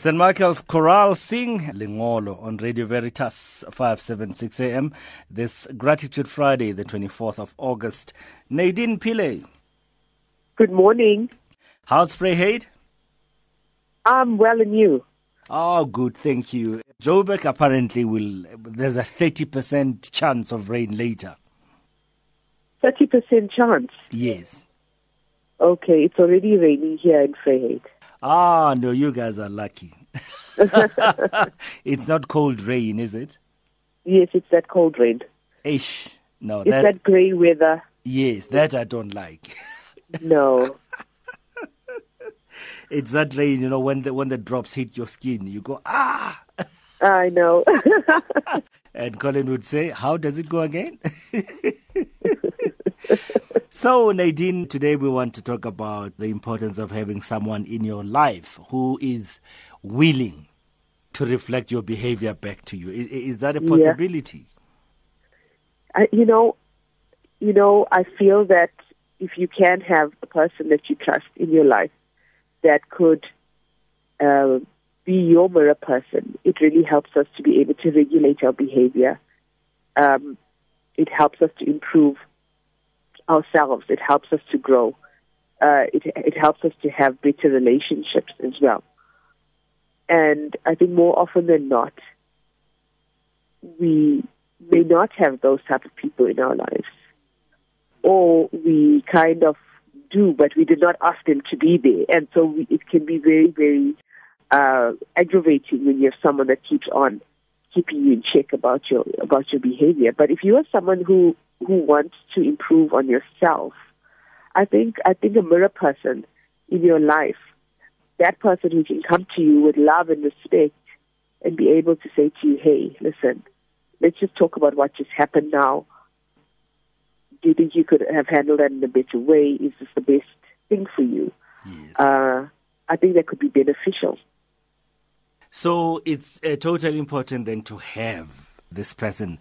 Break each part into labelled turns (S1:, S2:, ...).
S1: St. Michael's Chorale sing Lingolo on Radio Veritas 576 AM this Gratitude Friday, the 24th of August. Nadine Pillay.
S2: Good morning.
S1: How's Vryheid?
S2: I'm well and you?
S1: Oh, good, thank you. Joburg apparently will, there's a 30% chance of rain later.
S2: 30% chance?
S1: Yes.
S2: Okay, it's already raining here in Vryheid.
S1: Ah, no, you guys are lucky. it's not cold rain, is it?
S2: Yes, it's that cold rain.
S1: Ish. No,
S2: it's
S1: that,
S2: that grey weather.
S1: Yes, that I don't like.
S2: no.
S1: It's that rain, you know, when the when the drops hit your skin, you go ah.
S2: I know.
S1: and Colin would say, "How does it go again?" so, Nadine, today we want to talk about the importance of having someone in your life who is willing to reflect your behavior back to you. Is, is that a possibility?
S2: Yeah. I, you know, you know, I feel that if you can have a person that you trust in your life that could uh, be your mirror person, it really helps us to be able to regulate our behavior. Um, it helps us to improve ourselves. It helps us to grow. Uh, it, it helps us to have better relationships as well. And I think more often than not, we may not have those type of people in our lives. Or we kind of do, but we did not ask them to be there. And so we, it can be very, very uh, aggravating when you have someone that keeps on keeping you in check about your about your behavior. But if you are someone who who wants to improve on yourself, I think I think a mirror person in your life, that person who can come to you with love and respect and be able to say to you, Hey, listen, let's just talk about what just happened now. Do you think you could have handled that in a better way? Is this the best thing for you?
S1: Yes.
S2: Uh, I think that could be beneficial.
S1: So it's uh, totally important then to have this person.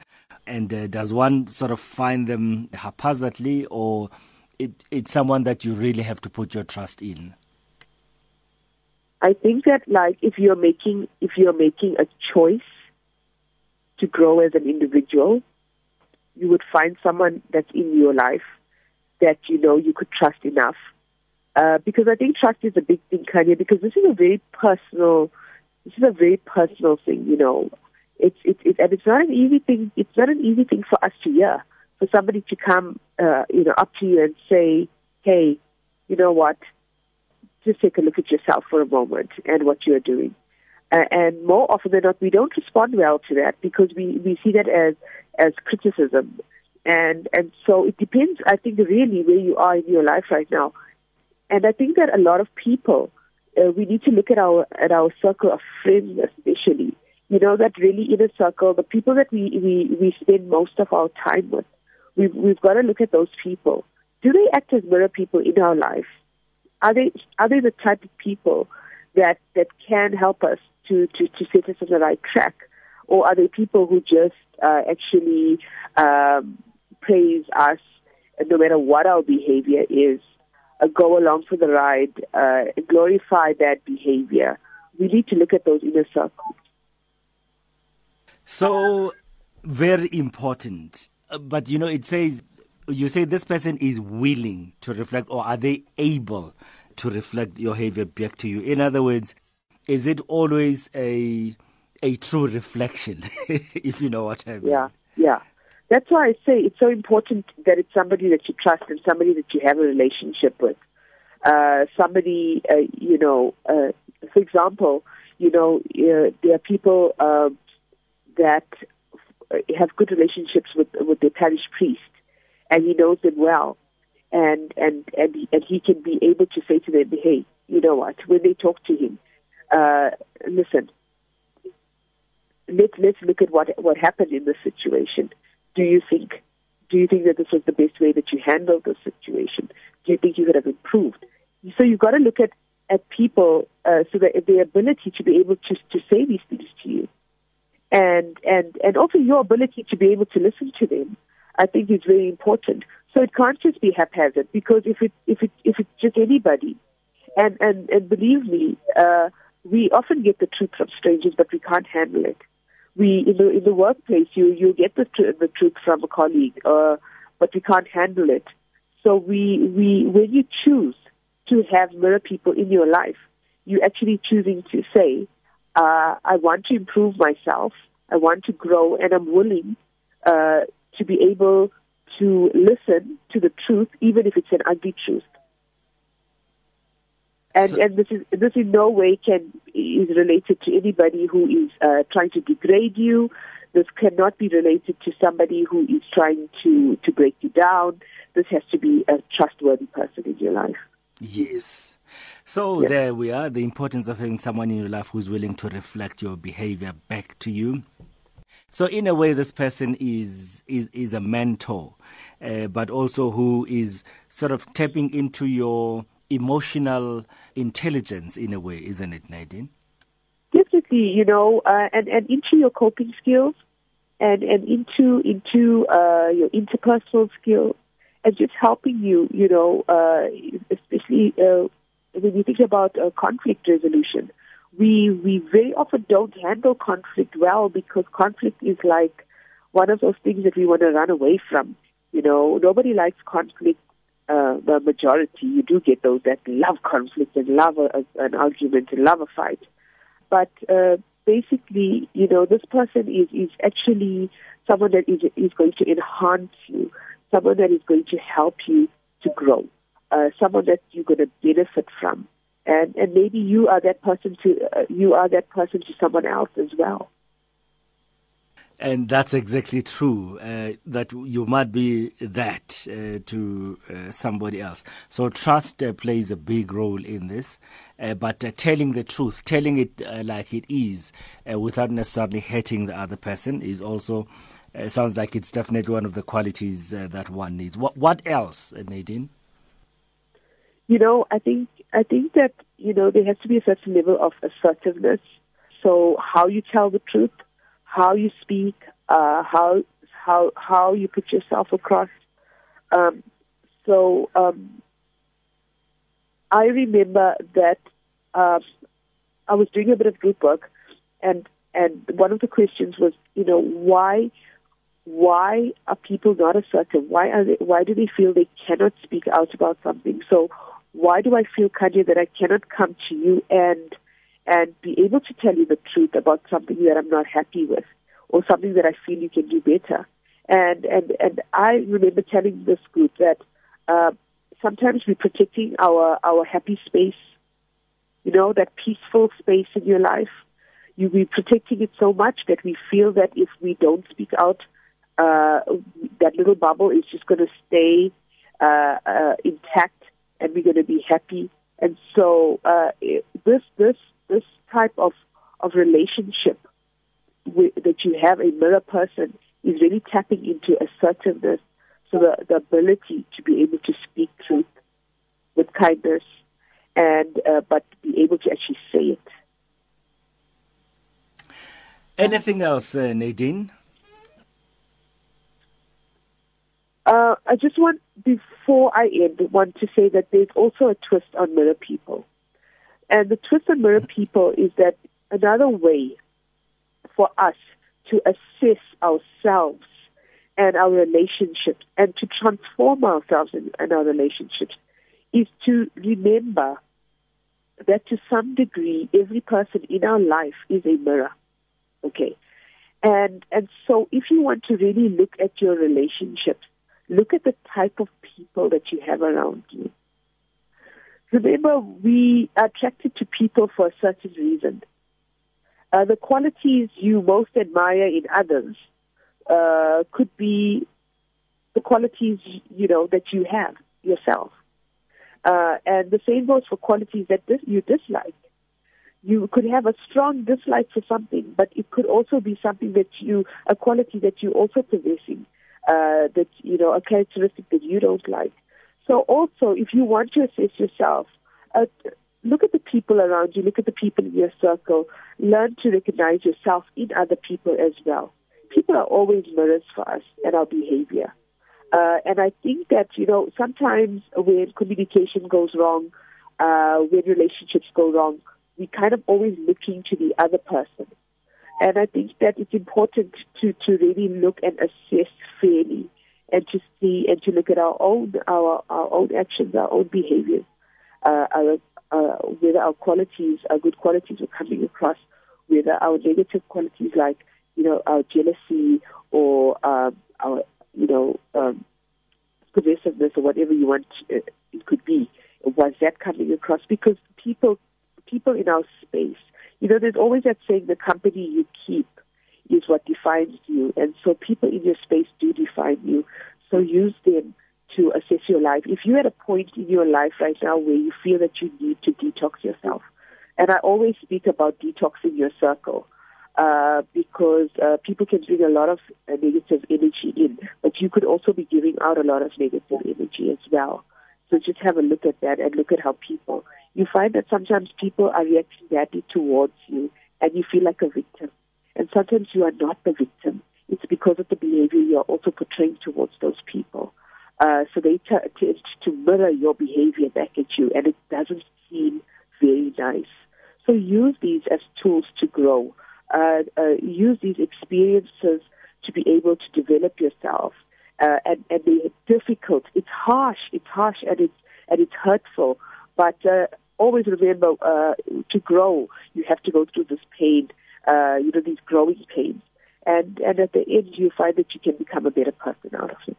S1: And uh, does one sort of find them haphazardly, or it, it's someone that you really have to put your trust in?
S2: I think that like if you're making if you're making a choice to grow as an individual, you would find someone that's in your life that you know you could trust enough. Uh, because I think trust is a big thing, Khanya, because this is a very personal this is a very personal thing, you know. It's it's it, and it's not an easy thing. It's not an easy thing for us to hear. For somebody to come, uh, you know, up to you and say, "Hey, you know what? Just take a look at yourself for a moment and what you are doing." Uh, and more often than not, we don't respond well to that because we we see that as as criticism, and and so it depends. I think really where you are in your life right now, and I think that a lot of people uh, we need to look at our at our circle of friends, especially. You know that really inner circle, the people that we we we spend most of our time with. We've we've got to look at those people. Do they act as mirror people in our life? Are they are they the type of people that that can help us to to to set us on the right track, or are they people who just uh, actually um, praise us no matter what our behavior is? uh, go along for the ride, uh, glorify that behavior. We need to look at those inner circles.
S1: So, very important. Uh, but you know, it says, you say this person is willing to reflect, or are they able to reflect your behavior back to you? In other words, is it always a a true reflection, if you know what I mean?
S2: Yeah, yeah. That's why I say it's so important that it's somebody that you trust and somebody that you have a relationship with. Uh, somebody, uh, you know, uh, for example, you know, uh, there are people uh, that have good relationships with with their parish priest, and he knows them well, and and and he, and he can be able to say to them, "Hey, you know what?" When they talk to him, uh, listen. Let's let's look at what what happened in this situation do you think? Do you think that this was the best way that you handled the situation? Do you think you could have improved? So you've got to look at, at people uh, so that the ability to be able to, to say these things to you and, and, and also your ability to be able to listen to them, I think is very important. So it can't just be haphazard because if it, if it, if it's just anybody, and, and, and believe me, uh, we often get the truth from strangers, but we can't handle it. We in the in the workplace, you you get the tr- the truth from a colleague, uh, but we can't handle it. So we we when you choose to have mirror people in your life, you're actually choosing to say, uh, I want to improve myself, I want to grow, and I'm willing uh, to be able to listen to the truth, even if it's an ugly truth. And, so, and this is this in no way can is related to anybody who is uh, trying to degrade you. This cannot be related to somebody who is trying to to break you down. This has to be a trustworthy person in your life.
S1: Yes. So yes. there we are. The importance of having someone in your life who's willing to reflect your behavior back to you. So in a way, this person is is is a mentor, uh, but also who is sort of tapping into your emotional intelligence in a way, isn't it, Nadine?
S2: Definitely, you know, uh, and and into your coping skills, and and into into uh, your interpersonal skills, and just helping you, you know, uh, especially uh, when you think about uh, conflict resolution. We we very often don't handle conflict well because conflict is like one of those things that we want to run away from. You know, nobody likes conflict uh, the majority, you do get those that love conflict and love a, an argument and love a fight. But uh, basically, you know, this person is, is actually someone that is, is going to enhance you, someone that is going to help you to grow, uh, someone that you're going to benefit from. And, and maybe you are that person to uh, you are that person to someone else as well.
S1: And that's exactly true, uh, that you might be that uh, to uh, somebody else. So trust uh, plays a big role in this, uh, but uh, telling the truth, telling it like it is, without necessarily hurting the other person is also, sounds like it's definitely one of the qualities that one needs. What, what else, Nadine?
S2: You know, I think, I think that, you know, there has to be a certain level of assertiveness. So how you tell the truth, how you speak, uh, how how how you put yourself across. Um, so um, I remember that uh, I was doing a bit of group work, and and one of the questions was, you know, why why are people not assertive? Why are they, why do they feel they cannot speak out about something? So why do I feel, Khanya, that I cannot come to you and and be able to tell you the truth about something that I'm not happy with or something that I feel you can do better. And and and I remember telling this group that uh, sometimes we're protecting our our happy space, you know, that peaceful space in your life. You we're protecting it so much that we feel that if we don't speak out, uh, that little bubble is just going to stay uh, uh, intact, and we're going to be happy. And so uh, this this this type of, of relationship with, that you have a mirror person is really tapping into assertiveness, so the, the ability to be able to speak truth with kindness, and uh, but be able to actually say it.
S1: Anything else, uh, Nadine?
S2: Uh, I just want, before I end, want to say that there's also a twist on mirror people. And the twist on mirror people is that another way for us to assess ourselves and our relationships and to transform ourselves in our relationships is to remember that to some degree every person in our life is a mirror. Okay. And and so if you want to really look at your relationships, look at the type of people that you have around you. Remember, we are attracted to people for a certain reason. Uh, the qualities you most admire in others uh, could be the qualities you know that you have yourself, uh, and the same goes for qualities that dis- you dislike. You could have a strong dislike for something, but it could also be something that you, a quality that you also possessing, uh, that you know, a characteristic that you don't like. So also, if you want to assess yourself, uh, look at the people around you, look at the people in your circle, learn to recognize yourself in other people as well. People are always mirrors for us and our behavior. Uh, and I think that, you know, sometimes when communication goes wrong, uh, when relationships go wrong, we kind of always looking to the other person. And I think that it's important to, to really look and assess fairly and to see and to look at our own our, our own actions, our own behaviors, uh, our, uh, whether our qualities, our good qualities are coming across, whether our negative qualities like you know our jealousy or um, our you know um, possessiveness or whatever you want uh, it could be, was that coming across? Because people people in our space, you know, there's always that saying, the company you keep is what defines you. And so people in your space do define you. So use them to assess your life. If you're at a point in your life right now where you feel that you need to detox yourself, and I always speak about detoxing your circle, uh, because uh, people can bring a lot of uh, negative energy in, but you could also be giving out a lot of negative energy as well. So just have a look at that and look at how people, you find that sometimes people are reacting badly towards you and you feel like a victim. And sometimes you are not the victim. It's because of the behavior you are also portraying towards those people. Uh, so they t- tend to mirror your behavior back at you, and it doesn't seem very nice. So use these as tools to grow. Uh, uh, use these experiences to be able to develop yourself. Uh, and, and they're difficult. It's harsh. It's harsh and it's and it's hurtful. But uh, always remember, uh, to grow, you have to go through this pain. Uh, you know these growing pains, and and at the end, you find that you can become a better person out of it.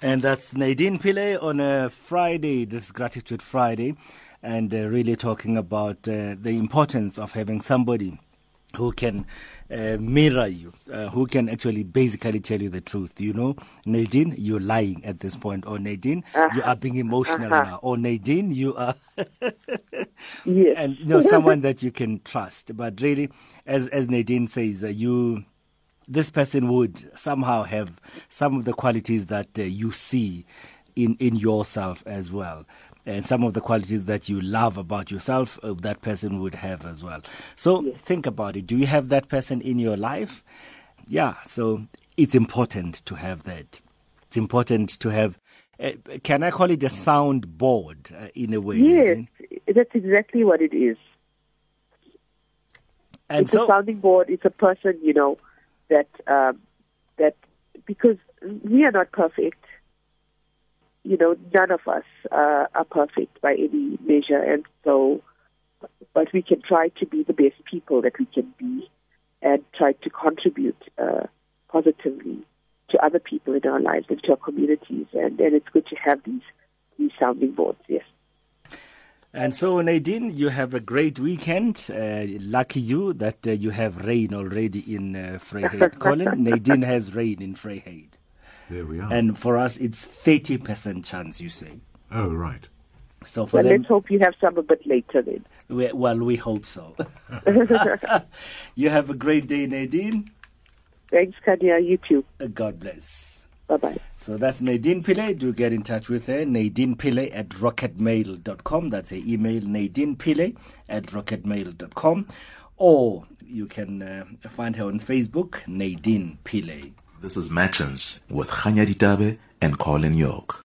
S1: And that's Nadine Pillay on a Friday, this Gratitude Friday, and uh, really talking about uh, the importance of having somebody who can uh, mirror you, uh, who can actually basically tell you the truth. You know, Nadine, you're lying at this point. Or Nadine, uh-huh. you are being emotional uh-huh. now. Or Nadine, you are.
S2: yes.
S1: And you know, someone that you can trust. But really, as as Nadine says, uh, you. This person would somehow have some of the qualities that uh, you see in, in yourself as well and some of the qualities that you love about yourself, uh, that person would have as well. So yes. think about it. Do you have that person in your life? Yeah, so it's important to have that. It's important to have. Uh, can I call it a sound board uh, in a way?
S2: Yes, that's exactly what it is. And it's so, a sounding board. It's a person, you know, that um, that because we are not perfect you know, none of us uh, are perfect by any measure, and so, but we can try to be the best people that we can be, and try to contribute uh, positively to other people in our lives and to our communities, and, and it's good to have these these sounding boards. Yes.
S1: And so, Nadine, you have a great weekend. Uh, lucky you that uh, you have rain already in uh. Colin, Nadine has rain in Vryheid.
S3: There we are.
S1: And for us, it's 30% chance, you say.
S3: Oh, right.
S2: So for well, them, let's hope you have some a bit later then.
S1: We, well, we hope so. you have a great day, Nadine.
S2: Thanks, Khanya. You too.
S1: Uh, God bless.
S2: Bye bye.
S1: So that's Nadine Pillay. Do get in touch with her. Nadine Pillay at rocketmail.com. That's her email, Nadine Pillay at rocketmail.com. Or you can uh, find her on Facebook, Nadine Pillay.
S4: This is Matins with Khanya Litabe and Colin Yorke.